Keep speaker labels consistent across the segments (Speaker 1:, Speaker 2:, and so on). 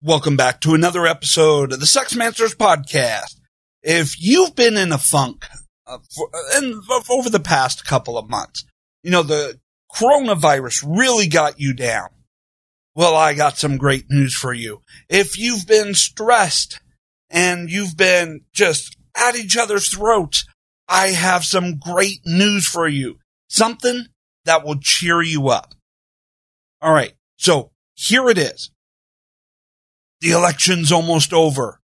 Speaker 1: Welcome back to another episode of the Sex Masters podcast. If you've been in a funk uh, for, and over the past couple of months, you know, the coronavirus really got you down. Well, I got some great news for you. If you've been stressed and you've been just at each other's throats, I have some great news for you. Something that will cheer you up. All right. So here it is. The election's almost over.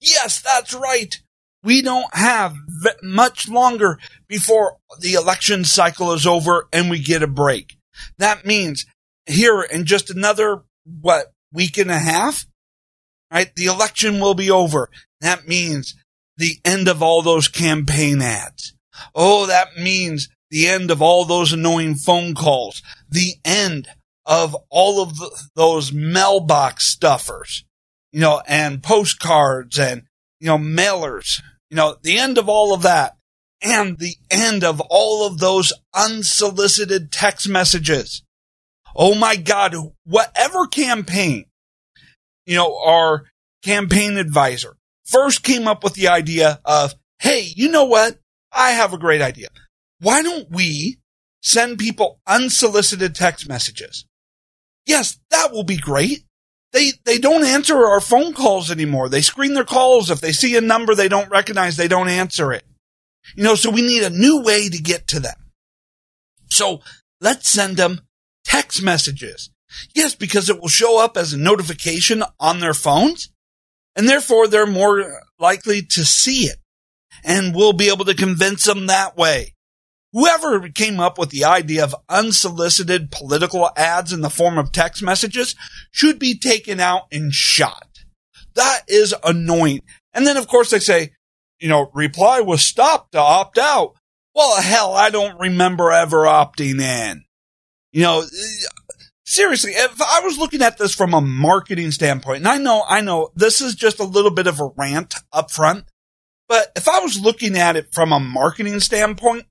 Speaker 1: Yes, that's right. We don't have much longer before the election cycle is over and we get a break. That means here in just another, what, week and a half, right? The election will be over. That means the end of all those campaign ads. Oh, that means the end of all those annoying phone calls, the end of all of the, those mailbox stuffers, you know, and postcards and, you know, mailers, you know, the end of all of that and the end of all of those unsolicited text messages. Oh my God, whatever campaign, you know, our campaign advisor first came up with the idea of, Hey, you know what? I have a great idea. Why don't we send people unsolicited text messages? Yes, that will be great. They, they don't answer our phone calls anymore. They screen their calls. If they see a number they don't recognize, they don't answer it. You know, so we need a new way to get to them. So let's send them text messages. Yes, because it will show up as a notification on their phones and therefore they're more likely to see it and we'll be able to convince them that way. Whoever came up with the idea of unsolicited political ads in the form of text messages should be taken out and shot. That is annoying. And then, of course, they say, you know, reply was stopped to opt out. Well, hell, I don't remember ever opting in. You know, seriously, if I was looking at this from a marketing standpoint, and I know, I know this is just a little bit of a rant up front, but if I was looking at it from a marketing standpoint,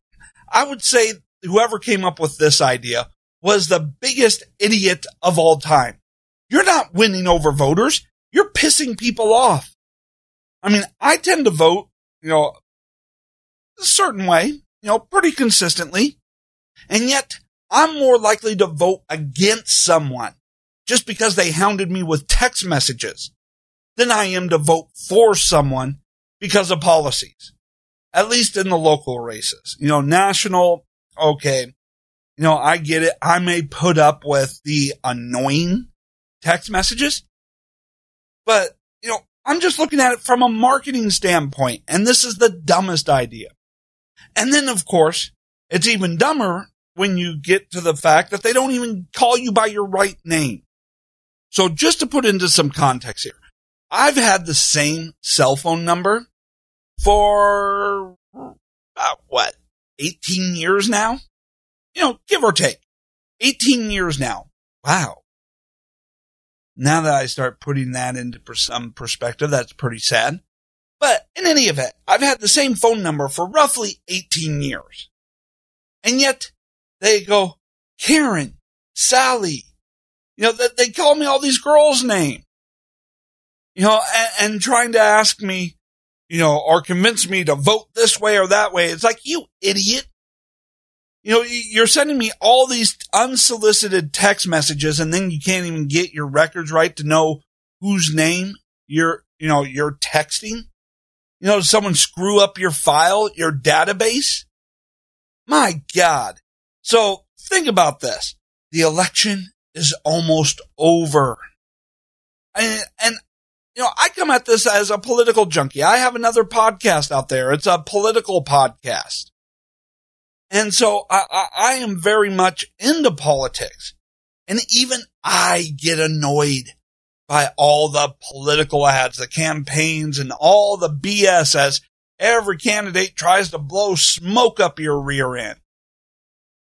Speaker 1: I would say whoever came up with this idea was the biggest idiot of all time. You're not winning over voters. You're pissing people off. I mean, I tend to vote, you know, a certain way, you know, pretty consistently. And yet I'm more likely to vote against someone just because they hounded me with text messages than I am to vote for someone because of policies at least in the local races. You know, national, okay. You know, I get it. I may put up with the annoying text messages, but you know, I'm just looking at it from a marketing standpoint, and this is the dumbest idea. And then, of course, it's even dumber when you get to the fact that they don't even call you by your right name. So just to put into some context here, I've had the same cell phone number for about what, 18 years now? You know, give or take. 18 years now. Wow. Now that I start putting that into some perspective, that's pretty sad. But in any event, I've had the same phone number for roughly 18 years. And yet they go, Karen, Sally, you know, they call me all these girls' names, you know, and, and trying to ask me, you know, or convince me to vote this way or that way. It's like, you idiot. You know, you're sending me all these unsolicited text messages and then you can't even get your records right to know whose name you're, you know, you're texting. You know, someone screw up your file, your database? My God. So think about this. The election is almost over. And, and you know, I come at this as a political junkie. I have another podcast out there. It's a political podcast. And so I, I, I, am very much into politics. And even I get annoyed by all the political ads, the campaigns and all the BS as every candidate tries to blow smoke up your rear end.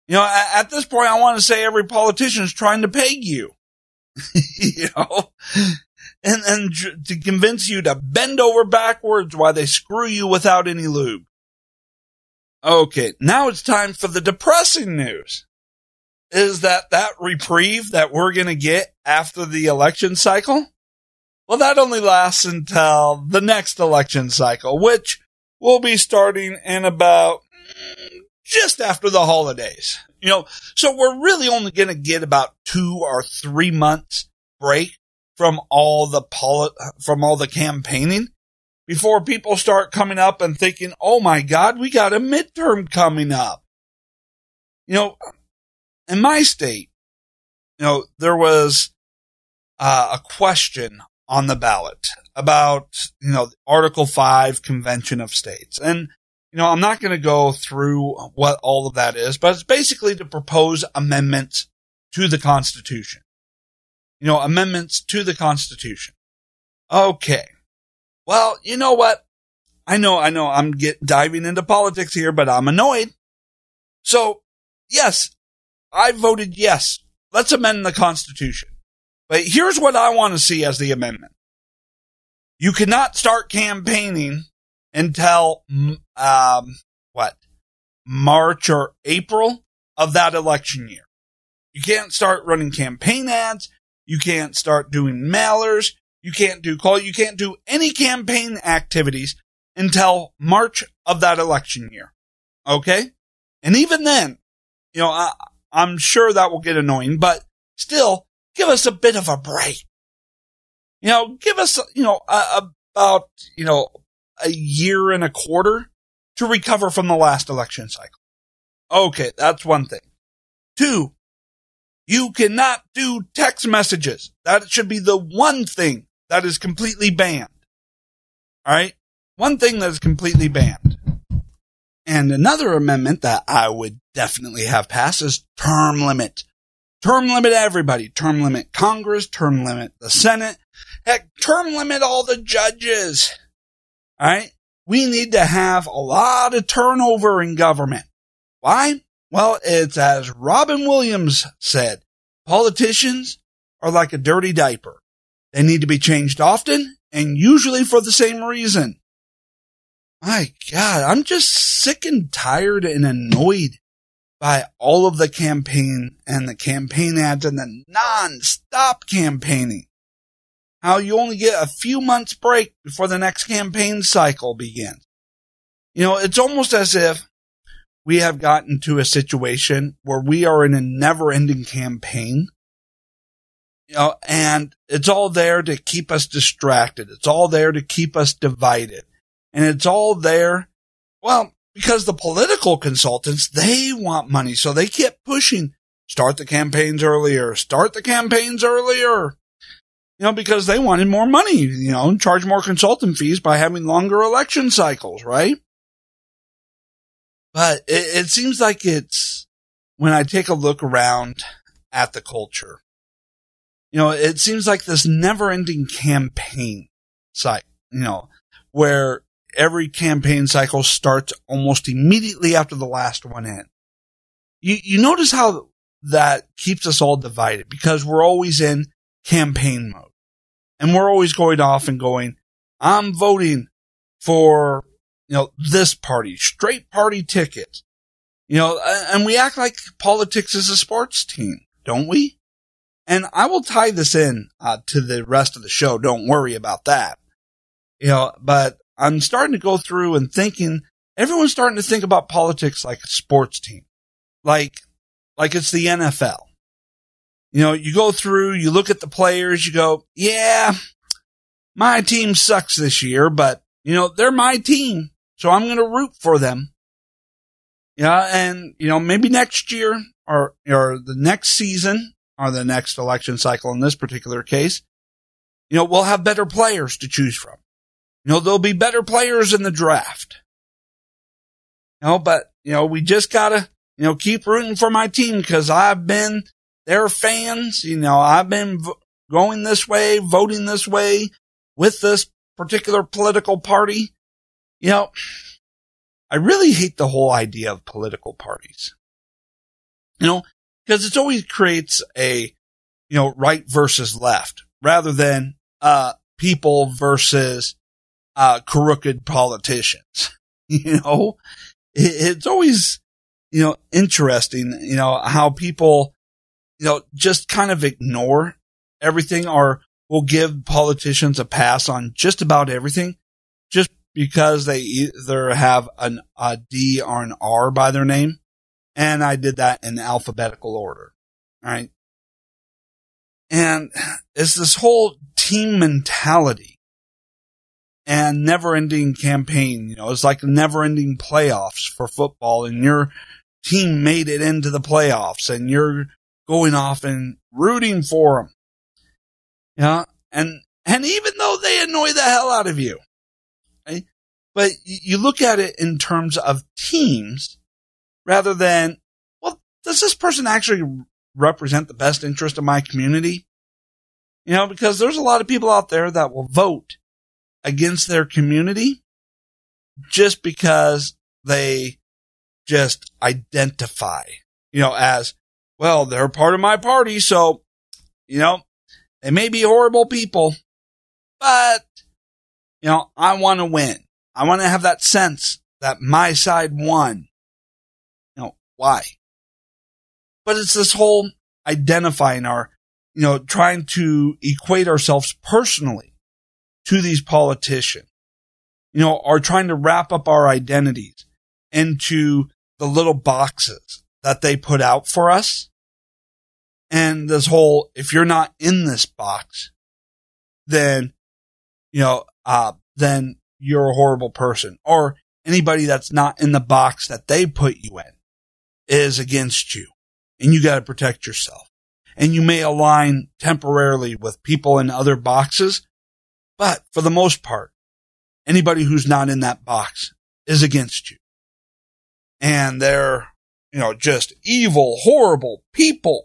Speaker 1: You know, at, this point, I want to say every politician is trying to peg you. you know, and, and to convince you to bend over backwards while they screw you without any lube. Okay, now it's time for the depressing news. Is that that reprieve that we're going to get after the election cycle? Well, that only lasts until the next election cycle, which will be starting in about just after the holidays. You know, so we're really only going to get about two or three months break from all the poli- from all the campaigning before people start coming up and thinking, "Oh my God, we got a midterm coming up." You know, in my state, you know, there was uh, a question on the ballot about, you know, Article 5 Convention of States. And, you know, I'm not going to go through what all of that is, but it's basically to propose amendments to the Constitution you know, amendments to the Constitution. Okay. Well, you know what? I know, I know I'm get diving into politics here, but I'm annoyed. So, yes, I voted yes. Let's amend the Constitution. But here's what I want to see as the amendment. You cannot start campaigning until, um, what? March or April of that election year. You can't start running campaign ads. You can't start doing mailers. You can't do call. You can't do any campaign activities until March of that election year. Okay. And even then, you know, I, I'm sure that will get annoying, but still give us a bit of a break. You know, give us, you know, about, you know, a year and a quarter to recover from the last election cycle. Okay. That's one thing. Two, you cannot do text messages. That should be the one thing that is completely banned. All right. One thing that is completely banned. And another amendment that I would definitely have passed is term limit. Term limit everybody. Term limit Congress, term limit the Senate. Heck, term limit all the judges. All right. We need to have a lot of turnover in government. Why? Well, it's as Robin Williams said, politicians are like a dirty diaper. They need to be changed often and usually for the same reason. My God, I'm just sick and tired and annoyed by all of the campaign and the campaign ads and the non-stop campaigning. How you only get a few months break before the next campaign cycle begins. You know, it's almost as if we have gotten to a situation where we are in a never ending campaign. You know, and it's all there to keep us distracted. It's all there to keep us divided. And it's all there, well, because the political consultants, they want money. So they keep pushing, start the campaigns earlier, start the campaigns earlier. You know, because they wanted more money, you know, charge more consultant fees by having longer election cycles, right? But it, it seems like it's when I take a look around at the culture, you know, it seems like this never ending campaign site, you know, where every campaign cycle starts almost immediately after the last one ends. You, you notice how that keeps us all divided because we're always in campaign mode and we're always going off and going, I'm voting for you know, this party, straight party ticket. You know, and we act like politics is a sports team, don't we? And I will tie this in uh, to the rest of the show. Don't worry about that. You know, but I'm starting to go through and thinking, everyone's starting to think about politics like a sports team, like, like it's the NFL. You know, you go through, you look at the players, you go, yeah, my team sucks this year, but you know, they're my team. So I'm going to root for them. Yeah. And, you know, maybe next year or, or the next season or the next election cycle in this particular case, you know, we'll have better players to choose from. You know, there'll be better players in the draft. You know, but, you know, we just gotta, you know, keep rooting for my team because I've been their fans. You know, I've been v- going this way, voting this way with this particular political party. You know, I really hate the whole idea of political parties. You know, because it always creates a, you know, right versus left rather than, uh, people versus, uh, crooked politicians. you know, it, it's always, you know, interesting, you know, how people, you know, just kind of ignore everything or, will give politicians a pass on just about everything because they either have an, a D or an R by their name. And I did that in alphabetical order. Right. And it's this whole team mentality and never ending campaign. You know, it's like never ending playoffs for football and your team made it into the playoffs and you're going off and rooting for them. Yeah. And, and even though they annoy the hell out of you, right? But you look at it in terms of teams rather than, well, does this person actually represent the best interest of my community? You know, because there's a lot of people out there that will vote against their community just because they just identify, you know, as, well, they're part of my party. So, you know, they may be horrible people, but, you know, I want to win. I want to have that sense that my side won. You know, why? But it's this whole identifying our, you know, trying to equate ourselves personally to these politicians, you know, are trying to wrap up our identities into the little boxes that they put out for us. And this whole, if you're not in this box, then, you know, uh, then you're a horrible person or anybody that's not in the box that they put you in is against you and you got to protect yourself. And you may align temporarily with people in other boxes, but for the most part, anybody who's not in that box is against you. And they're, you know, just evil, horrible people.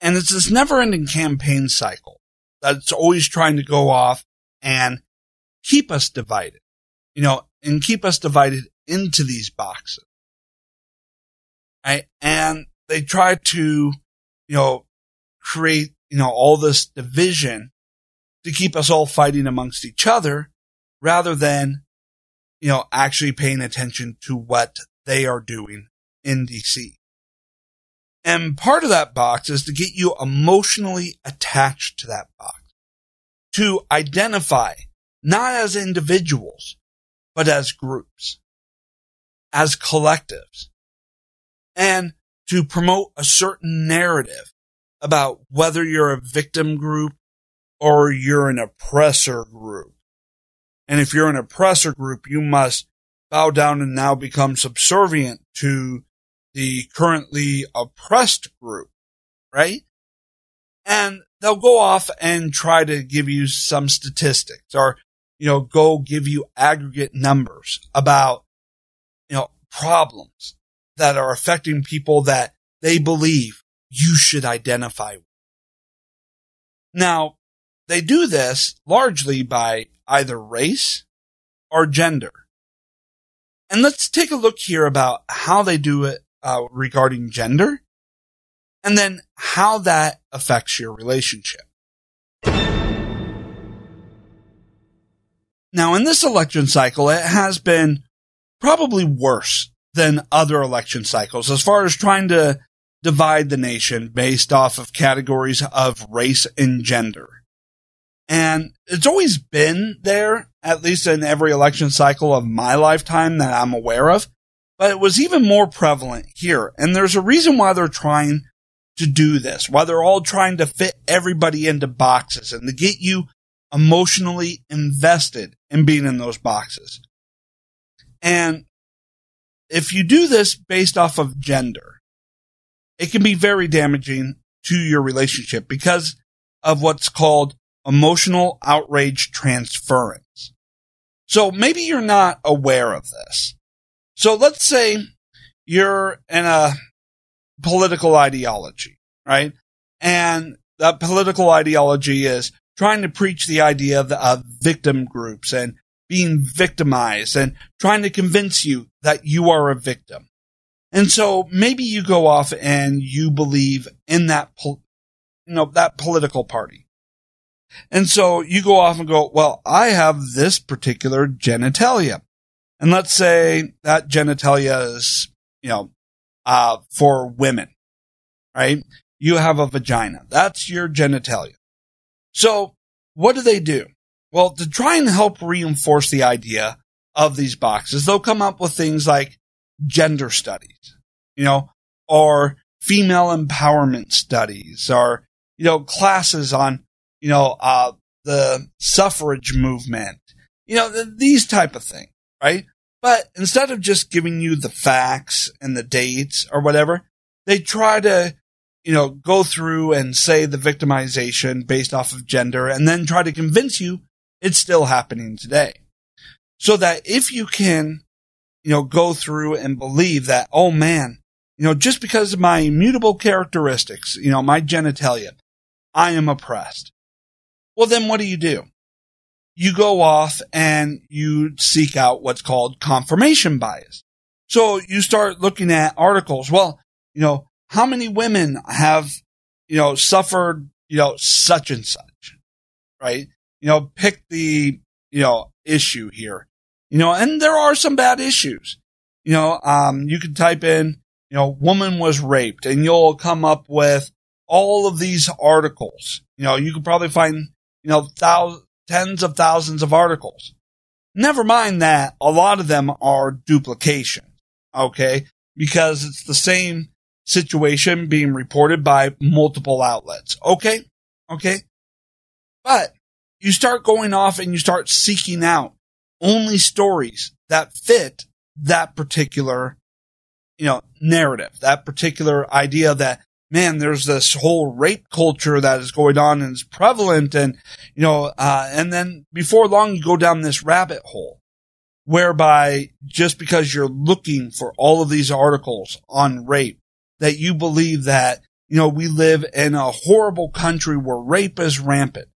Speaker 1: And it's this never ending campaign cycle that's always trying to go off and keep us divided, you know, and keep us divided into these boxes. Right? And they try to, you know, create, you know, all this division to keep us all fighting amongst each other rather than, you know, actually paying attention to what they are doing in DC. And part of that box is to get you emotionally attached to that box, to identify not as individuals, but as groups, as collectives, and to promote a certain narrative about whether you're a victim group or you're an oppressor group. And if you're an oppressor group, you must bow down and now become subservient to the currently oppressed group, right? And they'll go off and try to give you some statistics or you know, go give you aggregate numbers about, you know, problems that are affecting people that they believe you should identify with. Now, they do this largely by either race or gender. And let's take a look here about how they do it uh, regarding gender and then how that affects your relationship. Now, in this election cycle, it has been probably worse than other election cycles as far as trying to divide the nation based off of categories of race and gender. And it's always been there, at least in every election cycle of my lifetime that I'm aware of, but it was even more prevalent here. And there's a reason why they're trying to do this, why they're all trying to fit everybody into boxes and to get you emotionally invested in being in those boxes. And if you do this based off of gender, it can be very damaging to your relationship because of what's called emotional outrage transference. So maybe you're not aware of this. So let's say you're in a political ideology, right? And that political ideology is trying to preach the idea of, of victim groups and being victimized and trying to convince you that you are a victim. And so maybe you go off and you believe in that, you know, that political party. And so you go off and go, well, I have this particular genitalia. And let's say that genitalia is, you know, uh, for women, right? You have a vagina. That's your genitalia. So what do they do? Well, to try and help reinforce the idea of these boxes, they'll come up with things like gender studies, you know, or female empowerment studies, or, you know, classes on, you know, uh, the suffrage movement, you know, th- these type of things, right? But instead of just giving you the facts and the dates or whatever, they try to, you know, go through and say the victimization based off of gender and then try to convince you it's still happening today. So that if you can, you know, go through and believe that, oh man, you know, just because of my immutable characteristics, you know, my genitalia, I am oppressed. Well, then what do you do? You go off and you seek out what's called confirmation bias. So you start looking at articles. Well, you know, how many women have, you know, suffered, you know, such and such, right? You know, pick the, you know, issue here, you know, and there are some bad issues. You know, um, you can type in, you know, woman was raped and you'll come up with all of these articles. You know, you could probably find, you know, thousands, tens of thousands of articles. Never mind that a lot of them are duplication. Okay. Because it's the same situation being reported by multiple outlets. Okay. Okay. But you start going off and you start seeking out only stories that fit that particular, you know, narrative, that particular idea that, man, there's this whole rape culture that is going on and is prevalent. And, you know, uh, and then before long, you go down this rabbit hole whereby just because you're looking for all of these articles on rape, that you believe that, you know, we live in a horrible country where rape is rampant.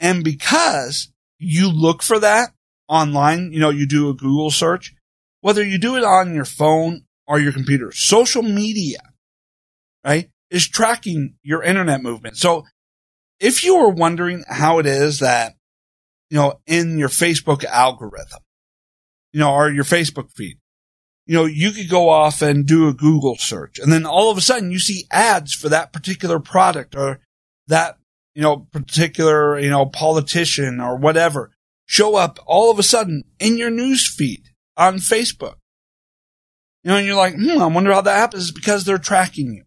Speaker 1: And because you look for that online, you know, you do a Google search, whether you do it on your phone or your computer, social media, right, is tracking your internet movement. So if you were wondering how it is that, you know, in your Facebook algorithm, you know, or your Facebook feed, you know, you could go off and do a Google search and then all of a sudden you see ads for that particular product or that, you know, particular, you know, politician or whatever show up all of a sudden in your news feed on Facebook. You know, and you're like, hmm, I wonder how that happens. It's because they're tracking you.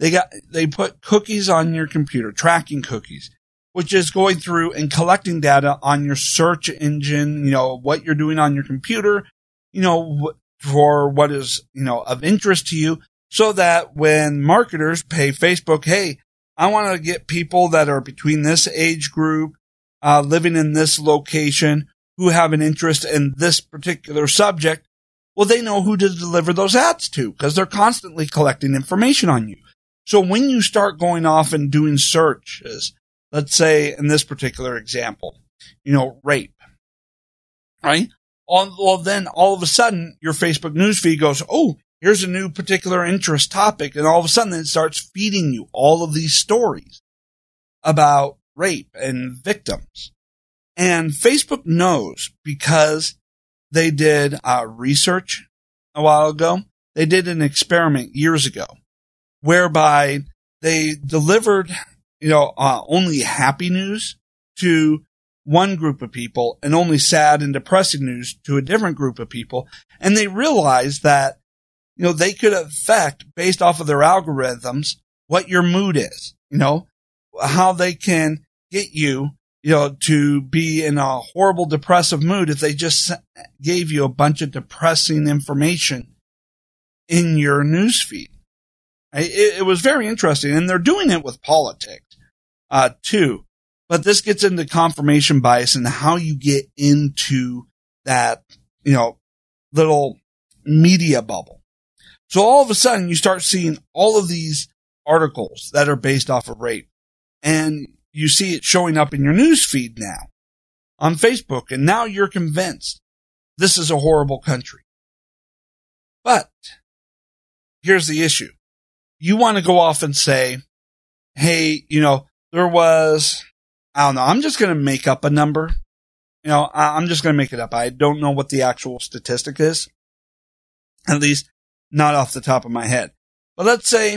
Speaker 1: They got, they put cookies on your computer, tracking cookies, which is going through and collecting data on your search engine, you know, what you're doing on your computer, you know, for what is, you know, of interest to you so that when marketers pay Facebook, hey, I want to get people that are between this age group, uh, living in this location who have an interest in this particular subject. Well, they know who to deliver those ads to because they're constantly collecting information on you. So when you start going off and doing searches, let's say in this particular example, you know, rape, right? well, then all of a sudden your Facebook newsfeed goes, Oh, here's a new particular interest topic. And all of a sudden it starts feeding you all of these stories about rape and victims. And Facebook knows because they did uh, research a while ago. They did an experiment years ago whereby they delivered, you know, uh, only happy news to one group of people and only sad and depressing news to a different group of people. And they realized that, you know, they could affect based off of their algorithms what your mood is, you know, how they can get you, you know, to be in a horrible depressive mood if they just gave you a bunch of depressing information in your newsfeed. It, it was very interesting and they're doing it with politics, uh, too. But this gets into confirmation bias and how you get into that, you know, little media bubble. So all of a sudden you start seeing all of these articles that are based off of rape and you see it showing up in your news feed now on Facebook. And now you're convinced this is a horrible country. But here's the issue. You want to go off and say, Hey, you know, there was I don't know. I'm just going to make up a number. You know, I'm just going to make it up. I don't know what the actual statistic is. At least not off the top of my head. But let's say,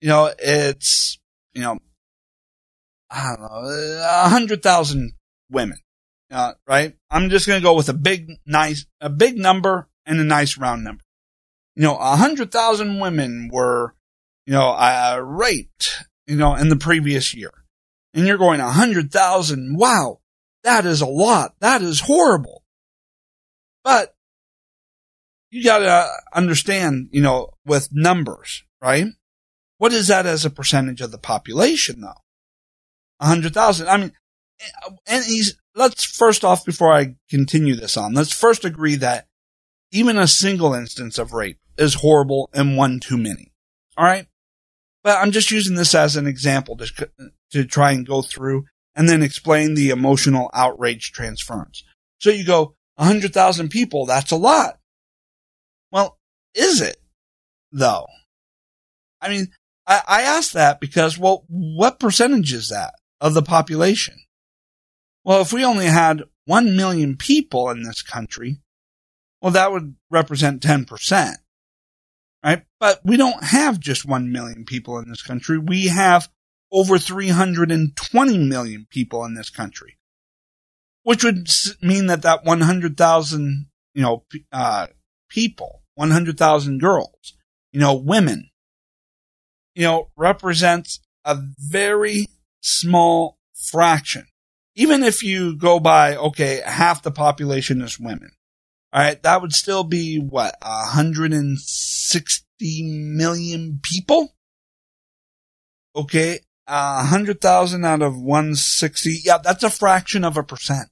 Speaker 1: you know, it's, you know, I don't know, a hundred thousand women, uh, right? I'm just going to go with a big, nice, a big number and a nice round number. You know, a hundred thousand women were, you know, uh, raped, you know, in the previous year. And you're going a hundred thousand. Wow. That is a lot. That is horrible. But you got to understand, you know, with numbers, right? What is that as a percentage of the population though? A hundred thousand. I mean, and he's, let's first off, before I continue this on, let's first agree that even a single instance of rape is horrible and one too many. All right. But I'm just using this as an example to, to try and go through and then explain the emotional outrage transference. So you go, 100,000 people, that's a lot. Well, is it though? I mean, I, I that because, well, what percentage is that of the population? Well, if we only had 1 million people in this country, well, that would represent 10%. Right? But we don't have just 1 million people in this country. We have over 320 million people in this country, which would mean that that 100,000, you know, uh, people, 100,000 girls, you know, women, you know, represents a very small fraction. Even if you go by, okay, half the population is women. All right. That would still be what, 160 million people? Okay. Uh, hundred thousand out of 160. Yeah. That's a fraction of a percent.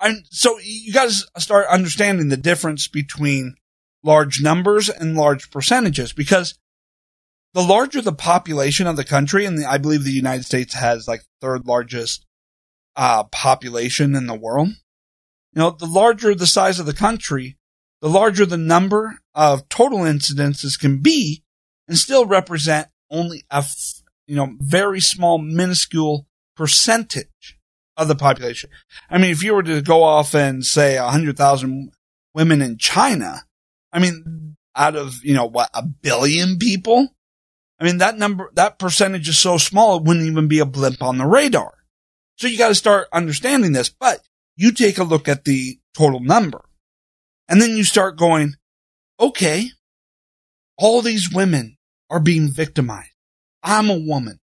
Speaker 1: And so you guys start understanding the difference between large numbers and large percentages because the larger the population of the country, and the, I believe the United States has like third largest uh, population in the world. You know, the larger the size of the country, the larger the number of total incidences can be, and still represent only a you know very small, minuscule percentage of the population. I mean, if you were to go off and say a hundred thousand women in China, I mean, out of you know what a billion people, I mean, that number, that percentage is so small, it wouldn't even be a blip on the radar. So you got to start understanding this, but you take a look at the total number and then you start going, okay, all these women are being victimized. I'm a woman.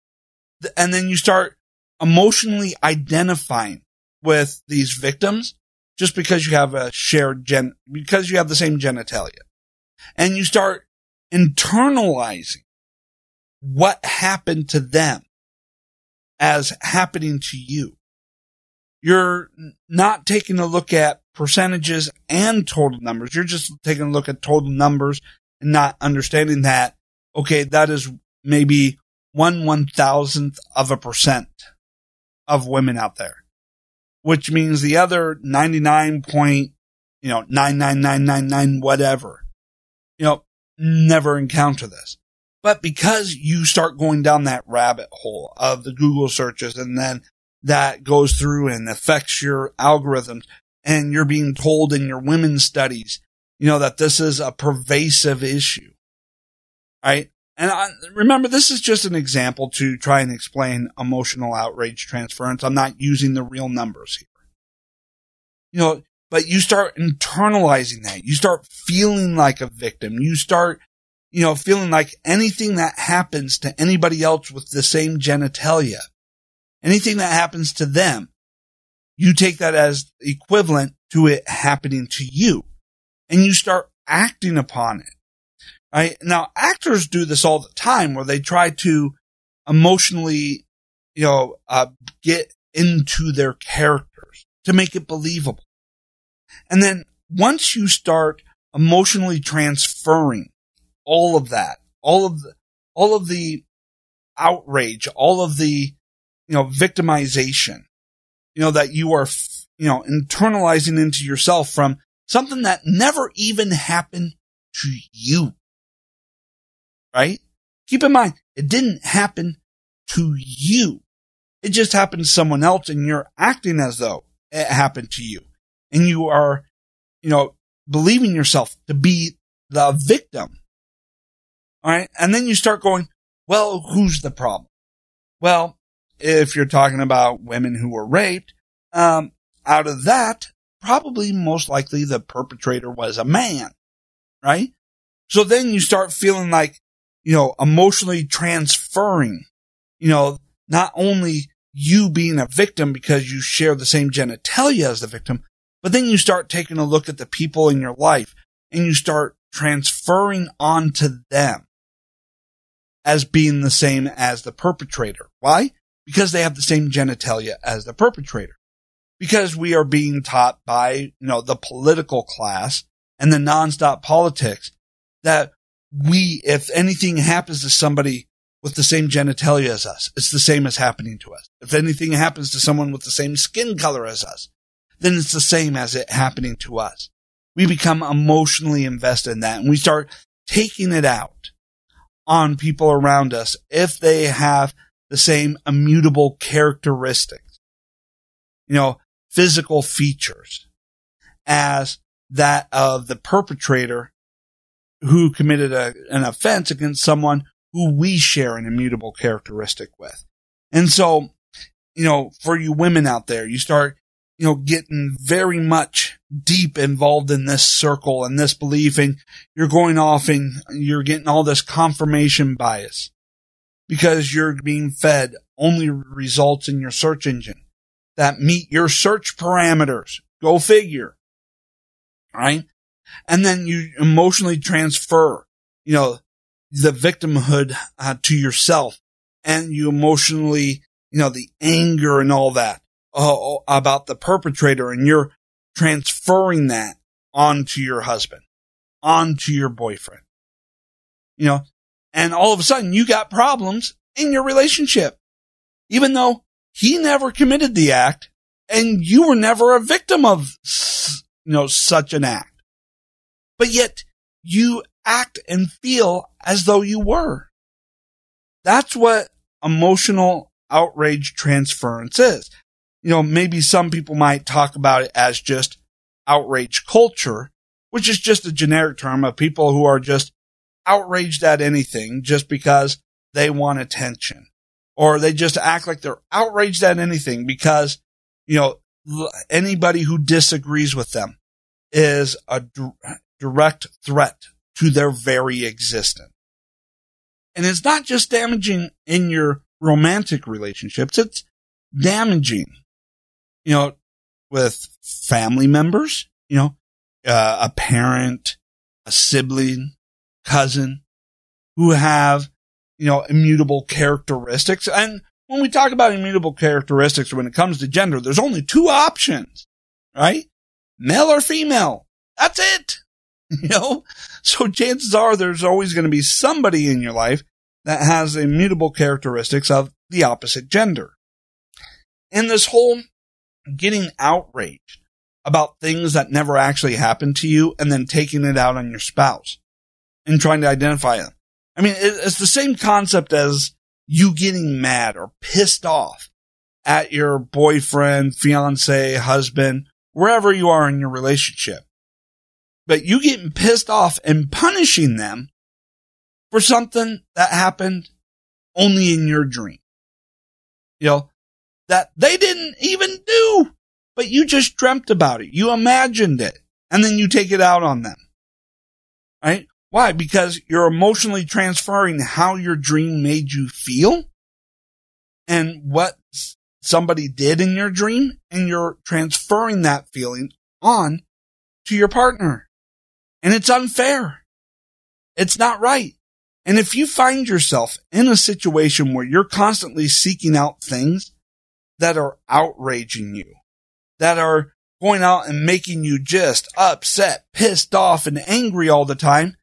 Speaker 1: And then you start emotionally identifying with these victims just because you have a shared gen, because you have the same genitalia. And you start internalizing what happened to them as happening to you. You're not taking a look at percentages and total numbers. You're just taking a look at total numbers and not understanding that, okay, that is maybe one one thousandth of a percent of women out there, which means the other 99 point, you know, 99999 whatever, you know, never encounter this. But because you start going down that rabbit hole of the Google searches and then that goes through and affects your algorithms and you're being told in your women's studies, you know, that this is a pervasive issue. Right. And I, remember, this is just an example to try and explain emotional outrage transference. I'm not using the real numbers here. You know, but you start internalizing that. You start feeling like a victim. You start you know, feeling like anything that happens to anybody else with the same genitalia, anything that happens to them, you take that as equivalent to it happening to you and you start acting upon it. Right? Now, actors do this all the time where they try to emotionally, you know, uh, get into their characters to make it believable. And then once you start emotionally transferring all of that, all of the, all of the outrage, all of the, you know, victimization, you know, that you are, you know, internalizing into yourself from something that never even happened to you. Right? Keep in mind, it didn't happen to you. It just happened to someone else and you're acting as though it happened to you. And you are, you know, believing yourself to be the victim all right. And then you start going, well, who's the problem? Well, if you're talking about women who were raped, um, out of that, probably most likely the perpetrator was a man, right? So then you start feeling like, you know, emotionally transferring, you know, not only you being a victim because you share the same genitalia as the victim, but then you start taking a look at the people in your life and you start transferring onto them as being the same as the perpetrator. Why? Because they have the same genitalia as the perpetrator because we are being taught by, you know, the political class and the nonstop politics that we, if anything happens to somebody with the same genitalia as us, it's the same as happening to us. If anything happens to someone with the same skin color as us, then it's the same as it happening to us. We become emotionally invested in that and we start taking it out on people around us if they have the same immutable characteristics. You know, physical features as that of the perpetrator who committed a, an offense against someone who we share an immutable characteristic with. And so, you know, for you women out there, you start, you know, getting very much deep involved in this circle and this belief and you're going off and you're getting all this confirmation bias because you're being fed only results in your search engine that meet your search parameters. Go figure. Right. And then you emotionally transfer, you know, the victimhood uh, to yourself and you emotionally, you know, the anger and all that uh, about the perpetrator and you're transferring that onto your husband, onto your boyfriend, you know, and all of a sudden you got problems in your relationship, even though he never committed the act and you were never a victim of, you know, such an act. But yet you act and feel as though you were. That's what emotional outrage transference is. You know, maybe some people might talk about it as just outrage culture, which is just a generic term of people who are just outraged at anything just because they want attention or they just act like they're outraged at anything because, you know, anybody who disagrees with them is a d- direct threat to their very existence. And it's not just damaging in your romantic relationships, it's damaging, you know, with family members, you know, uh, a parent, a sibling, cousin who have you know, immutable characteristics. And when we talk about immutable characteristics when it comes to gender, there's only two options, right? Male or female. That's it. You know? So chances are there's always going to be somebody in your life that has immutable characteristics of the opposite gender. And this whole getting outraged about things that never actually happened to you and then taking it out on your spouse and trying to identify them. I mean, it's the same concept as you getting mad or pissed off at your boyfriend, fiance, husband, wherever you are in your relationship. But you getting pissed off and punishing them for something that happened only in your dream. You know, that they didn't even do, but you just dreamt about it. You imagined it and then you take it out on them. Right? Why? Because you're emotionally transferring how your dream made you feel and what somebody did in your dream and you're transferring that feeling on to your partner. And it's unfair. It's not right. And if you find yourself in a situation where you're constantly seeking out things that are outraging you, that are going out and making you just upset, pissed off, and angry all the time,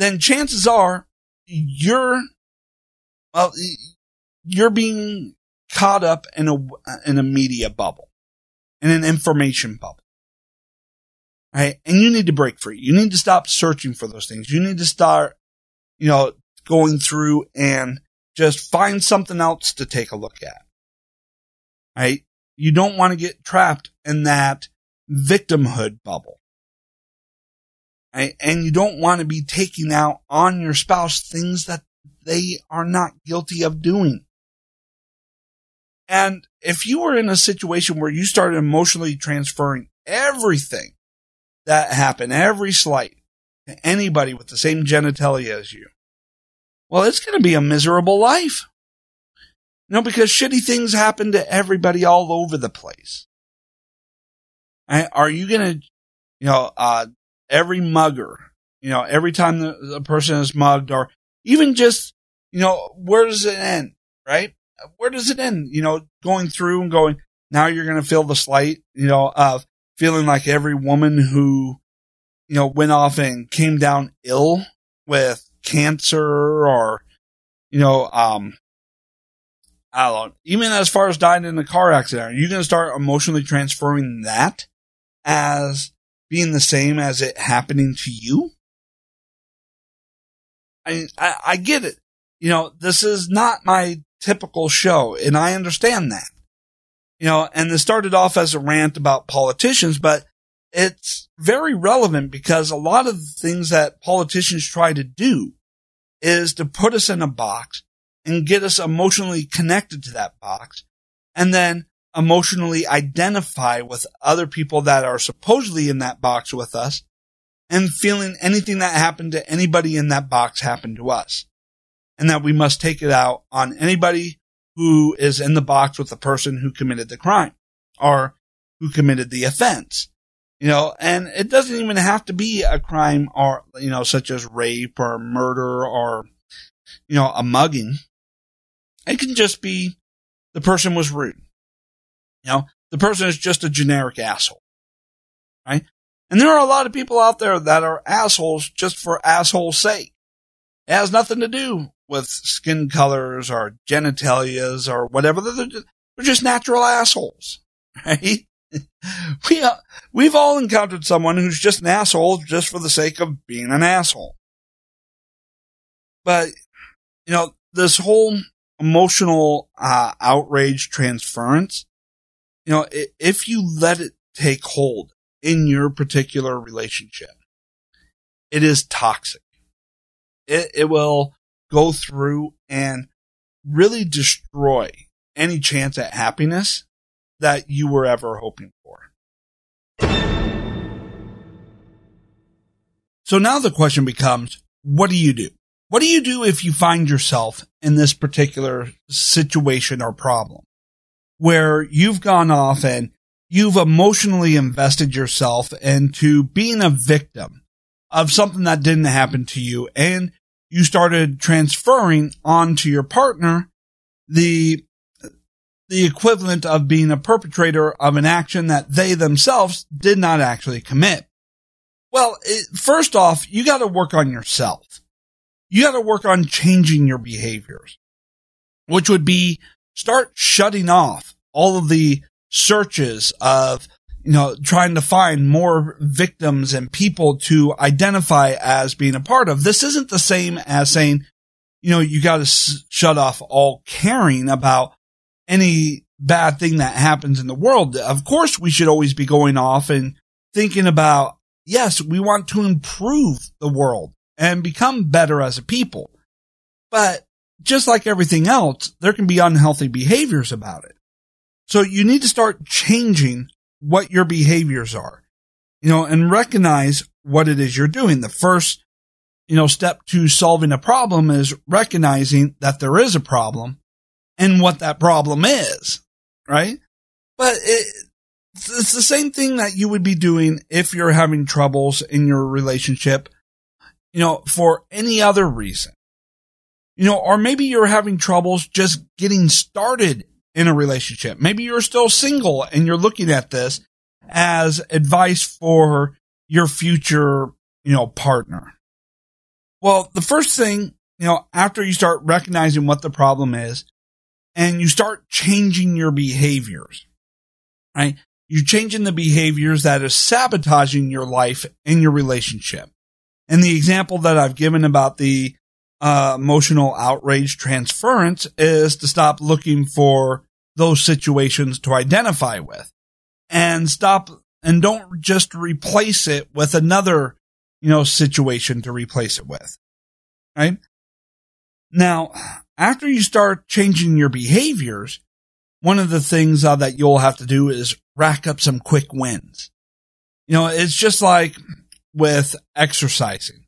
Speaker 1: then chances are you're, well, you're being caught up in a, in a media bubble, in an information bubble. Right. And you need to break free. You need to stop searching for those things. You need to start, you know, going through and just find something else to take a look at. Right. You don't want to get trapped in that victimhood bubble. Right? And you don't want to be taking out on your spouse things that they are not guilty of doing. And if you were in a situation where you started emotionally transferring everything that happened, every slight to anybody with the same genitalia as you, well, it's going to be a miserable life. You know, because shitty things happen to everybody all over the place. Are you going to, you know, uh, every mugger, you know, every time the, the person is mugged or even just, you know, where does it end? Right? Where does it end? You know, going through and going, now you're going to feel the slight, you know, of feeling like every woman who, you know, went off and came down ill with cancer or, you know, um, I don't know, even as far as dying in a car accident, are you going to start emotionally transferring that as being the same as it happening to you? I, I, I get it. You know, this is not my typical show, and I understand that. You know, and this started off as a rant about politicians, but it's very relevant because a lot of the things that politicians try to do is to put us in a box and get us emotionally connected to that box and then emotionally identify with other people that are supposedly in that box with us and feeling anything that happened to anybody in that box happened to us. And that we must take it out on anybody who is in the box with the person who committed the crime or who committed the offense. You know, and it doesn't even have to be a crime or, you know, such as rape or murder or, you know, a mugging. It can just be the person was rude. You know, the person is just a generic asshole. Right? And there are a lot of people out there that are assholes just for asshole's sake. It has nothing to do with skin colors or genitalias or whatever. They're just, natural assholes. Right? we, uh, we've all encountered someone who's just an asshole just for the sake of being an asshole. But, you know, this whole emotional uh, outrage transference, you know, if you let it take hold in your particular relationship, it is toxic. It, it will go through and really destroy any chance at happiness that you were ever hoping for. So now the question becomes, what do you do? What do you do if you find yourself in this particular situation or problem where you've gone off and you've emotionally invested yourself into being a victim of something that didn't happen to you and you started transferring onto your partner the the equivalent of being a perpetrator of an action that they themselves did not actually commit. Well, it, first off, you got to work on yourself you got to work on changing your behaviors, which would be start shutting off all of the searches of, you know, trying to find more victims and people to identify as being a part of. This isn't the same as saying, you know, you got to s- shut off all caring about any bad thing that happens in the world. Of course, we should always be going off and thinking about, yes, we want to improve the world and become better as a people. But just like everything else, there can be unhealthy behaviors about it. So you need to start changing what your behaviors are, you know, and recognize what it is you're doing. The first, you know, step to solving a problem is recognizing that there is a problem and what that problem is, right? But it, it's the same thing that you would be doing if you're having troubles in your relationship you know, for any other reason. You know, or maybe you're having troubles just getting started in a relationship. Maybe you're still single and you're looking at this as advice for your future, you know, partner. Well, the first thing, you know, after you start recognizing what the problem is and you start changing your behaviors, right? You're changing the behaviors that is sabotaging your life and your relationship. And the example that I've given about the uh, emotional outrage transference is to stop looking for those situations to identify with and stop and don't just replace it with another, you know, situation to replace it with. Right? Now, after you start changing your behaviors, one of the things uh, that you'll have to do is rack up some quick wins. You know, it's just like with exercising.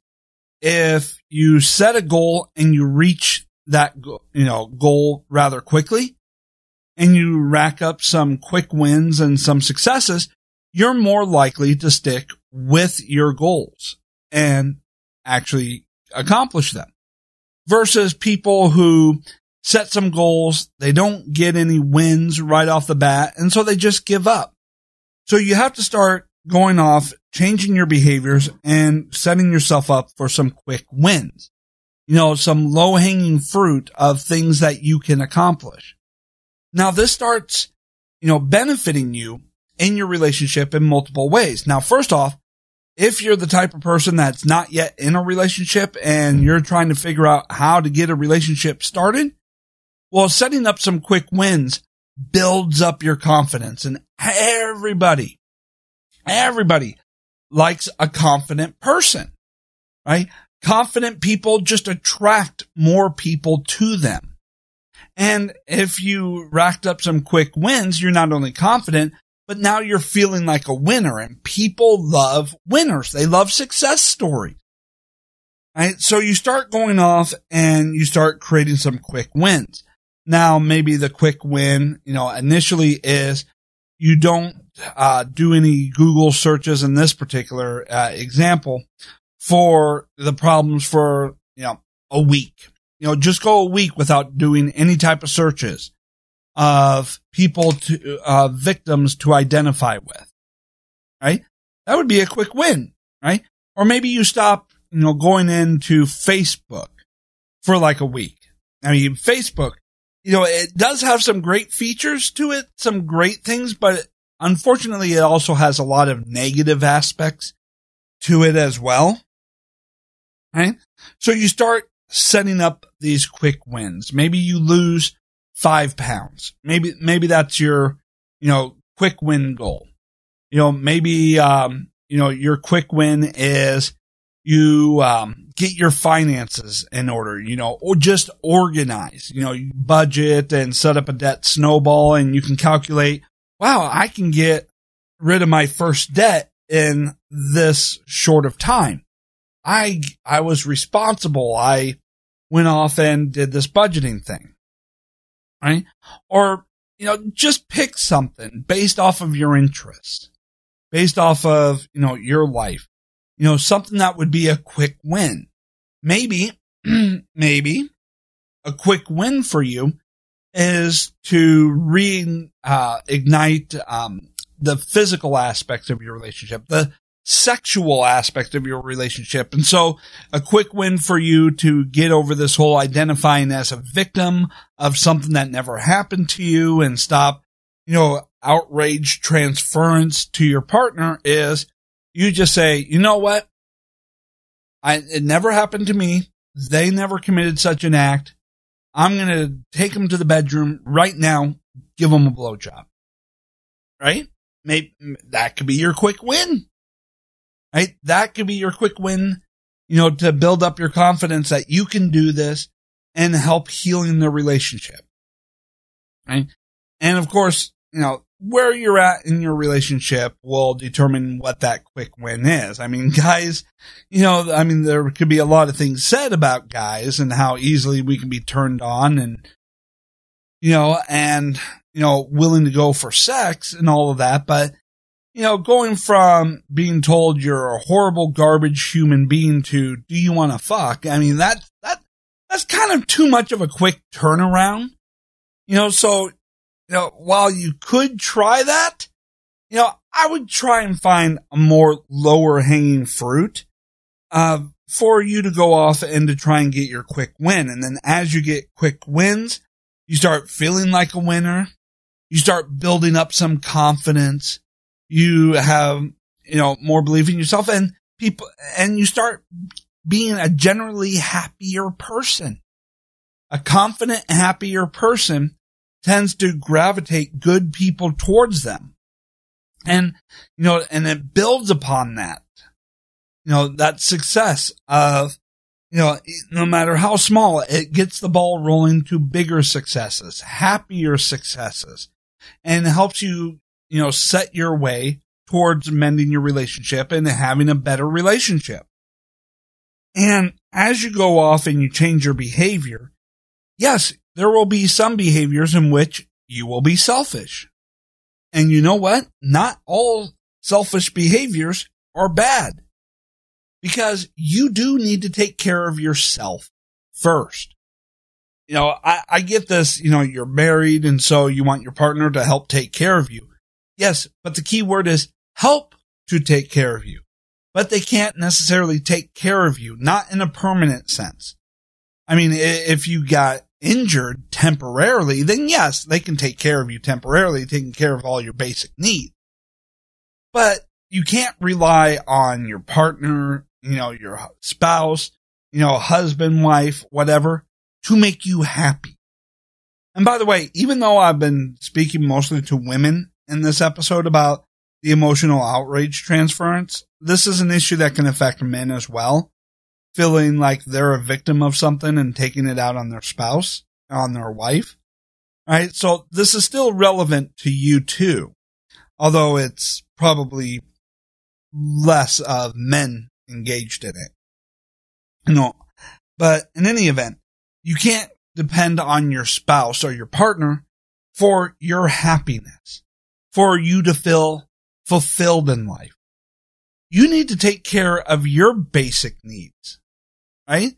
Speaker 1: If you set a goal and you reach that, you know, goal rather quickly and you rack up some quick wins and some successes, you're more likely to stick with your goals and actually accomplish them versus people who set some goals. They don't get any wins right off the bat. And so they just give up. So you have to start going off, changing your behaviors and setting yourself up for some quick wins. You know, some low hanging fruit of things that you can accomplish. Now this starts, you know, benefiting you in your relationship in multiple ways. Now, first off, if you're the type of person that's not yet in a relationship and you're trying to figure out how to get a relationship started, well, setting up some quick wins builds up your confidence and everybody, everybody likes a confident person, right? Confident people just attract more people to them. And if you racked up some quick wins, you're not only confident, but now you're feeling like a winner and people love winners. They love success stories. Right. So you start going off and you start creating some quick wins. Now, maybe the quick win, you know, initially is you don't uh, do any Google searches in this particular uh, example for the problems for, you know, a week. You know, just go a week without doing any type of searches of people to, uh, victims to identify with, right? That would be a quick win, right? Or maybe you stop, you know, going into Facebook for like a week. I mean, Facebook, you know, it does have some great features to it, some great things, but unfortunately it also has a lot of negative aspects to it as well. Right? So you start setting up these quick wins. Maybe you lose five pounds. Maybe, maybe that's your, you know, quick win goal. You know, maybe, um, you know, your quick win is you, um, get your finances in order, you know, or just organize, you know, budget and set up a debt snowball and you can calculate, wow, I can get rid of my first debt in this short of time. I, I was responsible. I went off and did this budgeting thing right? Or, you know, just pick something based off of your interests, based off of, you know, your life, you know, something that would be a quick win. Maybe, maybe a quick win for you is to reignite uh, um, the physical aspects of your relationship, the sexual aspect of your relationship. And so a quick win for you to get over this whole identifying as a victim of something that never happened to you and stop, you know, outrage transference to your partner is you just say, you know what? I, it never happened to me. They never committed such an act. I'm going to take them to the bedroom right now, give them a blowjob. Right? Maybe that could be your quick win right? That could be your quick win, you know, to build up your confidence that you can do this and help healing the relationship. Right. And of course, you know, where you're at in your relationship will determine what that quick win is. I mean, guys, you know, I mean, there could be a lot of things said about guys and how easily we can be turned on and, you know, and, you know, willing to go for sex and all of that. But you know, going from being told you're a horrible garbage human being to do you want to fuck? I mean, that, that, that's kind of too much of a quick turnaround. You know, so, you know, while you could try that, you know, I would try and find a more lower hanging fruit, uh, for you to go off and to try and get your quick win. And then as you get quick wins, you start feeling like a winner. You start building up some confidence you have, you know, more belief in yourself and people, and you start being a generally happier person. A confident, happier person tends to gravitate good people towards them. And, you know, and it builds upon that, you know, that success of, you know, no matter how small, it gets the ball rolling to bigger successes, happier successes, and helps you, you know, set your way towards mending your relationship and having a better relationship. And as you go off and you change your behavior, yes, there will be some behaviors in which you will be selfish. And you know what? Not all selfish behaviors are bad because you do need to take care of yourself first. You know, I, I get this, you know, you're married and so you want your partner to help take care of you. Yes, but the key word is help to take care of you. But they can't necessarily take care of you, not in a permanent sense. I mean, if you got injured temporarily, then yes, they can take care of you temporarily, taking care of all your basic needs. But you can't rely on your partner you know, your spouse, you know, husband, wife, whatever, to make you happy. And by the way, even though I've been speaking mostly to women in this episode about the emotional outrage transference, this is an issue that can affect men as well, feeling like they're a victim of something and taking it out on their spouse, on their wife. Right. So this is still relevant to you too, although it's probably less of men engaged in it. You know, but in any event, you can't depend on your spouse or your partner for your happiness, for you to feel fulfilled in life. You need to take care of your basic needs, right?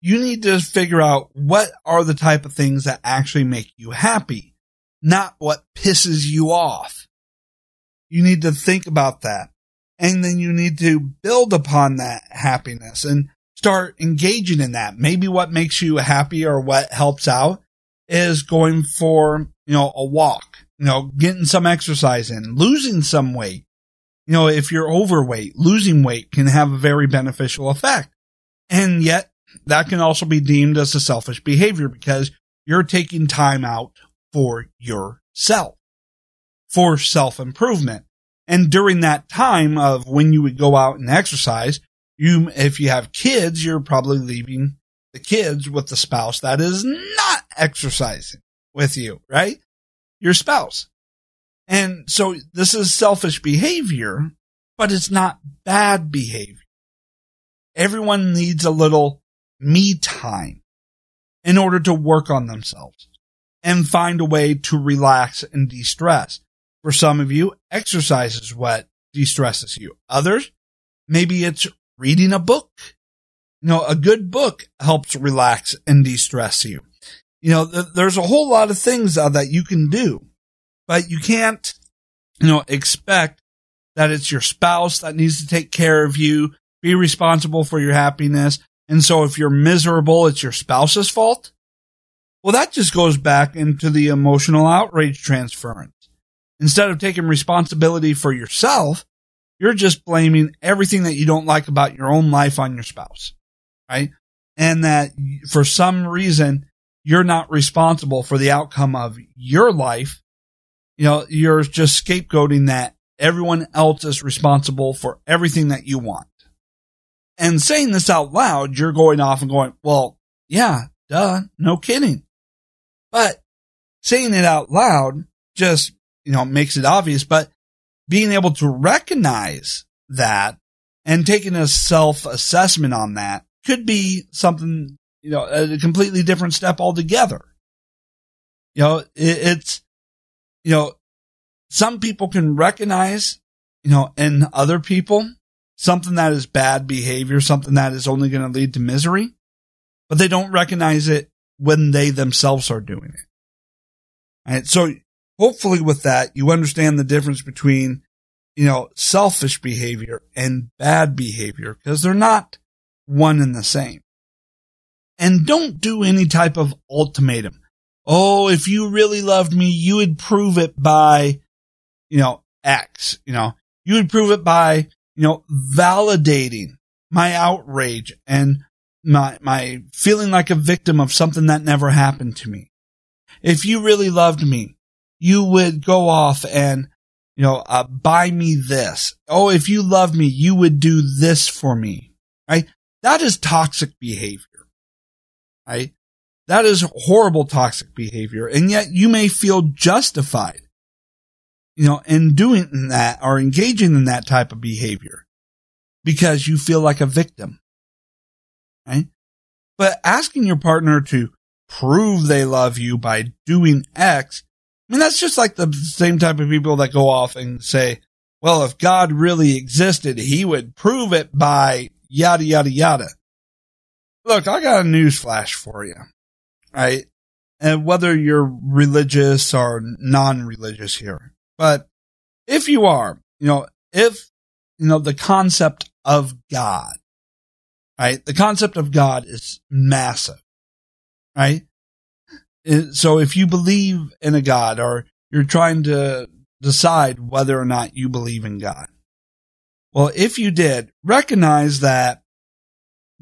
Speaker 1: You need to figure out what are the type of things that actually make you happy, not what pisses you off. You need to think about that. And then you need to build upon that happiness and start engaging in that. Maybe what makes you happy or what helps out is going for, you know, a walk, you know, getting some exercise in, losing some weight. You know, if you're overweight, losing weight can have a very beneficial effect. And yet that can also be deemed as a selfish behavior because you're taking time out for yourself, for self improvement. And during that time of when you would go out and exercise, you, if you have kids, you're probably leaving the kids with the spouse that is not exercising with you, right? Your spouse. And so this is selfish behavior, but it's not bad behavior. Everyone needs a little me time in order to work on themselves and find a way to relax and de-stress. For some of you, exercise is what de-stresses you. Others, maybe it's reading a book. You know, a good book helps relax and de-stress you. You know, th- there's a whole lot of things uh, that you can do, but you can't, you know, expect that it's your spouse that needs to take care of you, be responsible for your happiness. And so if you're miserable, it's your spouse's fault. Well, that just goes back into the emotional outrage transference. Instead of taking responsibility for yourself, you're just blaming everything that you don't like about your own life on your spouse, right? And that for some reason, you're not responsible for the outcome of your life. You know, you're just scapegoating that everyone else is responsible for everything that you want. And saying this out loud, you're going off and going, well, yeah, duh, no kidding. But saying it out loud just you know, makes it obvious, but being able to recognize that and taking a self assessment on that could be something, you know, a completely different step altogether. You know, it, it's, you know, some people can recognize, you know, in other people something that is bad behavior, something that is only going to lead to misery, but they don't recognize it when they themselves are doing it. And So hopefully with that, you understand the difference between, you know, selfish behavior and bad behavior because they're not one and the same. And don't do any type of ultimatum. Oh, if you really loved me, you would prove it by, you know, X, you know, you would prove it by, you know, validating my outrage and my, my feeling like a victim of something that never happened to me. If you really loved me, you would go off and, you know, uh, buy me this. Oh, if you love me, you would do this for me, right? That is toxic behavior, right? That is horrible toxic behavior. And yet you may feel justified, you know, in doing that or engaging in that type of behavior because you feel like a victim, right? But asking your partner to prove they love you by doing X, I mean, that's just like the same type of people that go off and say, well, if God really existed, he would prove it by yada, yada, yada. Look, I got a news flash for you right? And whether you're religious or non-religious here, but if you are, you know, if, you know, the concept of God, right? The concept of God is massive, right? So if you believe in a God or you're trying to decide whether or not you believe in God, well, if you did, recognize that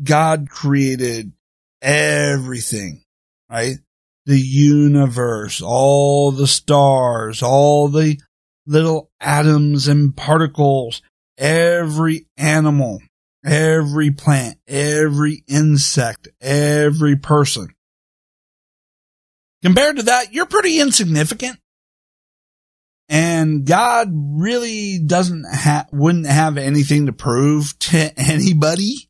Speaker 1: God created everything right? The universe, all the stars, all the little atoms and particles, every animal, every plant, every insect, every person. Compared to that, you're pretty insignificant. And God really doesn't have, wouldn't have anything to prove to anybody.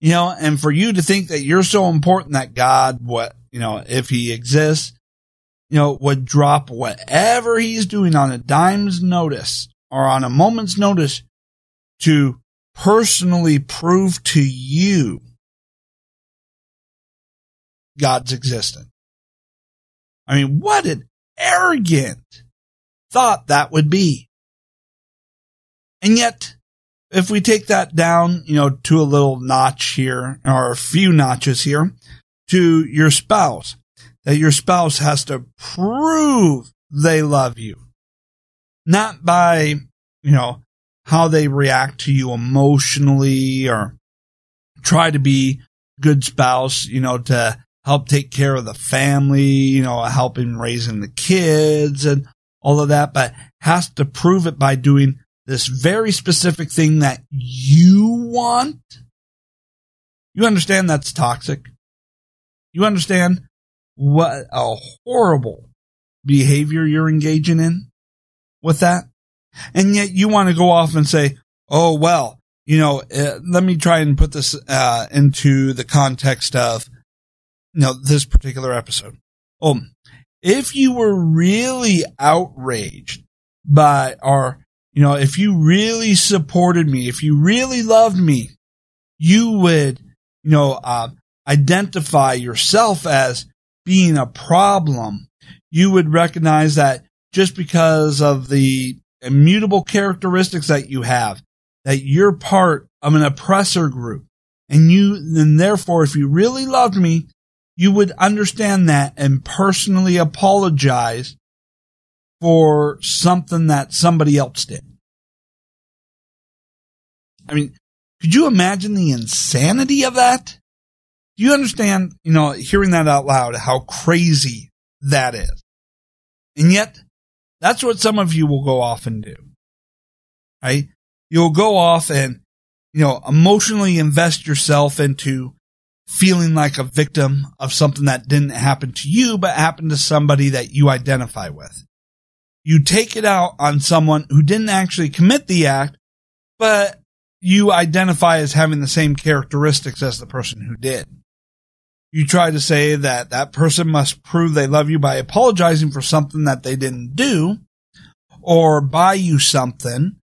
Speaker 1: You know, and for you to think that you're so important that God, what, you know, if he exists, you know, would drop whatever he's doing on a dime's notice or on a moment's notice to personally prove to you God's existence. I mean, what an arrogant thought that would be. And yet, if we take that down, you know, to a little notch here, or a few notches here, to your spouse, that your spouse has to prove they love you. Not by, you know, how they react to you emotionally or try to be good spouse, you know, to help take care of the family, you know, help in raising the kids and all of that, but has to prove it by doing this very specific thing that you want, you understand that's toxic. You understand what a horrible behavior you're engaging in with that. And yet you want to go off and say, Oh, well, you know, uh, let me try and put this, uh, into the context of, you know, this particular episode. Oh, if you were really outraged by our you know, if you really supported me, if you really loved me, you would, you know, uh, identify yourself as being a problem. You would recognize that just because of the immutable characteristics that you have, that you're part of an oppressor group. And you, then therefore, if you really loved me, you would understand that and personally apologize for something that somebody else did. I mean, could you imagine the insanity of that? Do you understand, you know, hearing that out loud, how crazy that is? And yet, that's what some of you will go off and do. Right? You'll go off and, you know, emotionally invest yourself into feeling like a victim of something that didn't happen to you, but happened to somebody that you identify with. You take it out on someone who didn't actually commit the act, but you identify as having the same characteristics as the person who did. You try to say that that person must prove they love you by apologizing for something that they didn't do or buy you something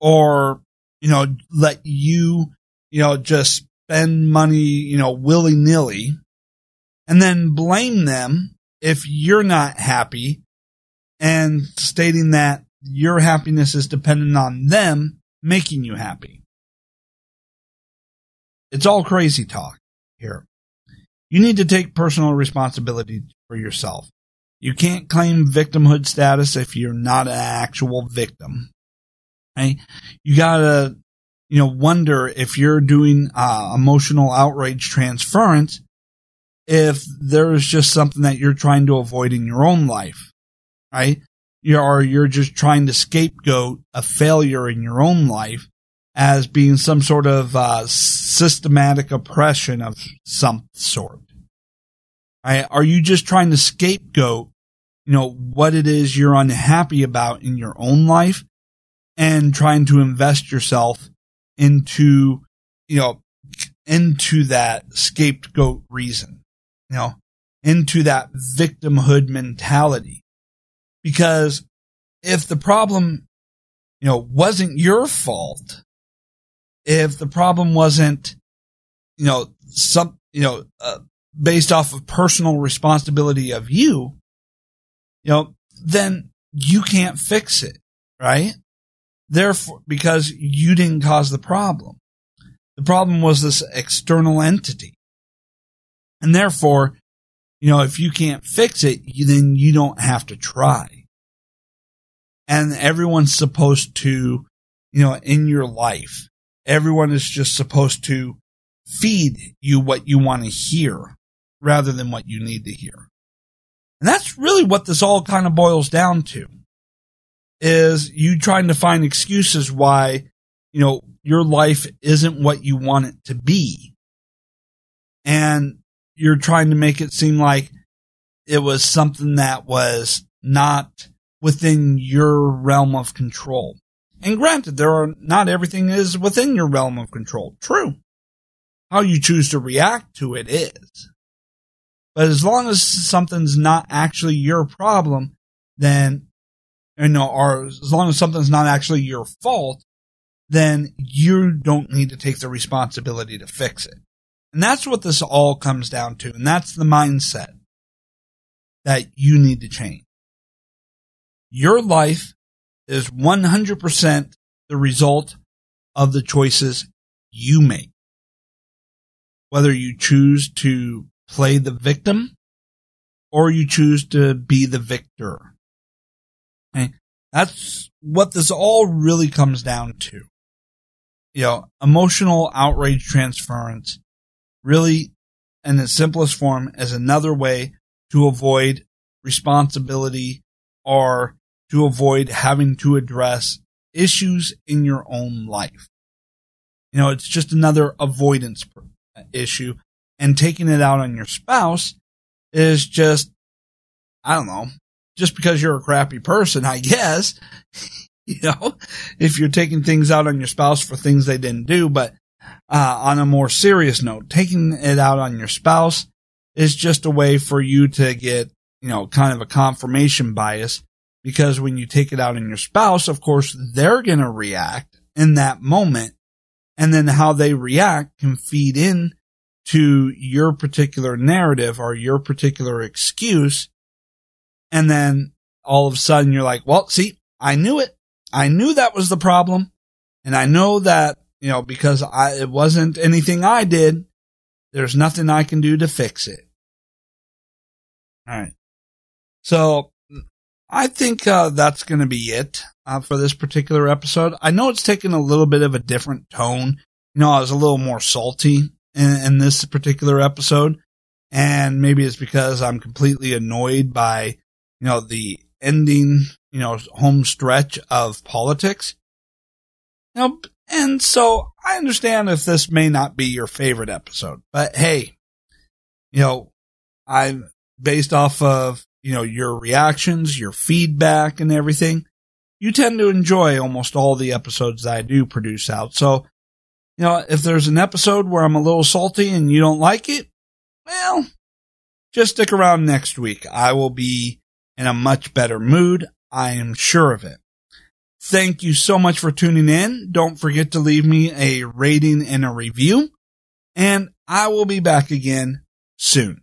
Speaker 1: or, you know, let you, you know, just spend money, you know, willy nilly and then blame them if you're not happy and stating that your happiness is dependent on them making you happy. It's all crazy talk here. You need to take personal responsibility for yourself. You can't claim victimhood status if you're not an actual victim. Okay? You gotta, you know, wonder if you're doing uh, emotional outrage transference, if there is just something that you're trying to avoid in your own life, right? You're, or you're just trying to scapegoat a failure in your own life as being some sort of uh, systematic oppression of some sort. Right? Are you just trying to scapegoat, you know, what it is you're unhappy about in your own life and trying to invest yourself into, you know, into that scapegoat reason, you know, into that victimhood mentality. Because if the problem, you know, wasn't your fault, if the problem wasn't, you know, some, you know, uh, based off of personal responsibility of you, you know, then you can't fix it, right? Therefore, because you didn't cause the problem. The problem was this external entity. And therefore, you know, if you can't fix it, you, then you don't have to try. And everyone's supposed to, you know, in your life, everyone is just supposed to feed you what you want to hear rather than what you need to hear. And that's really what this all kind of boils down to is you trying to find excuses why, you know, your life isn't what you want it to be. And you're trying to make it seem like it was something that was not within your realm of control. And granted, there are not everything is within your realm of control. True. How you choose to react to it is. But as long as something's not actually your problem, then, you know, or as long as something's not actually your fault, then you don't need to take the responsibility to fix it. And that's what this all comes down to. And that's the mindset that you need to change. Your life is 100% the result of the choices you make. Whether you choose to play the victim or you choose to be the victor. Okay? That's what this all really comes down to. You know, emotional outrage transference really in its simplest form is another way to avoid responsibility or to avoid having to address issues in your own life. You know, it's just another avoidance issue and taking it out on your spouse is just, I don't know, just because you're a crappy person, I guess. you know, if you're taking things out on your spouse for things they didn't do, but uh, on a more serious note, taking it out on your spouse is just a way for you to get, you know, kind of a confirmation bias because when you take it out on your spouse, of course, they're going to react in that moment. And then how they react can feed in to your particular narrative or your particular excuse. And then all of a sudden you're like, well, see, I knew it. I knew that was the problem. And I know that, you know, because I, it wasn't anything I did. There's nothing I can do to fix it. All right. So I think uh, that's going to be it uh, for this particular episode. I know it's taken a little bit of a different tone. You know, I was a little more salty in, in this particular episode. And maybe it's because I'm completely annoyed by, you know, the ending, you know, home stretch of politics. You know, and so I understand if this may not be your favorite episode, but hey, you know, I'm based off of, you know, your reactions, your feedback and everything. You tend to enjoy almost all the episodes that I do produce out. So you know, if there's an episode where I'm a little salty and you don't like it, well, just stick around next week. I will be in a much better mood. I am sure of it. Thank you so much for tuning in. Don't forget to leave me a rating and a review. And I will be back again soon.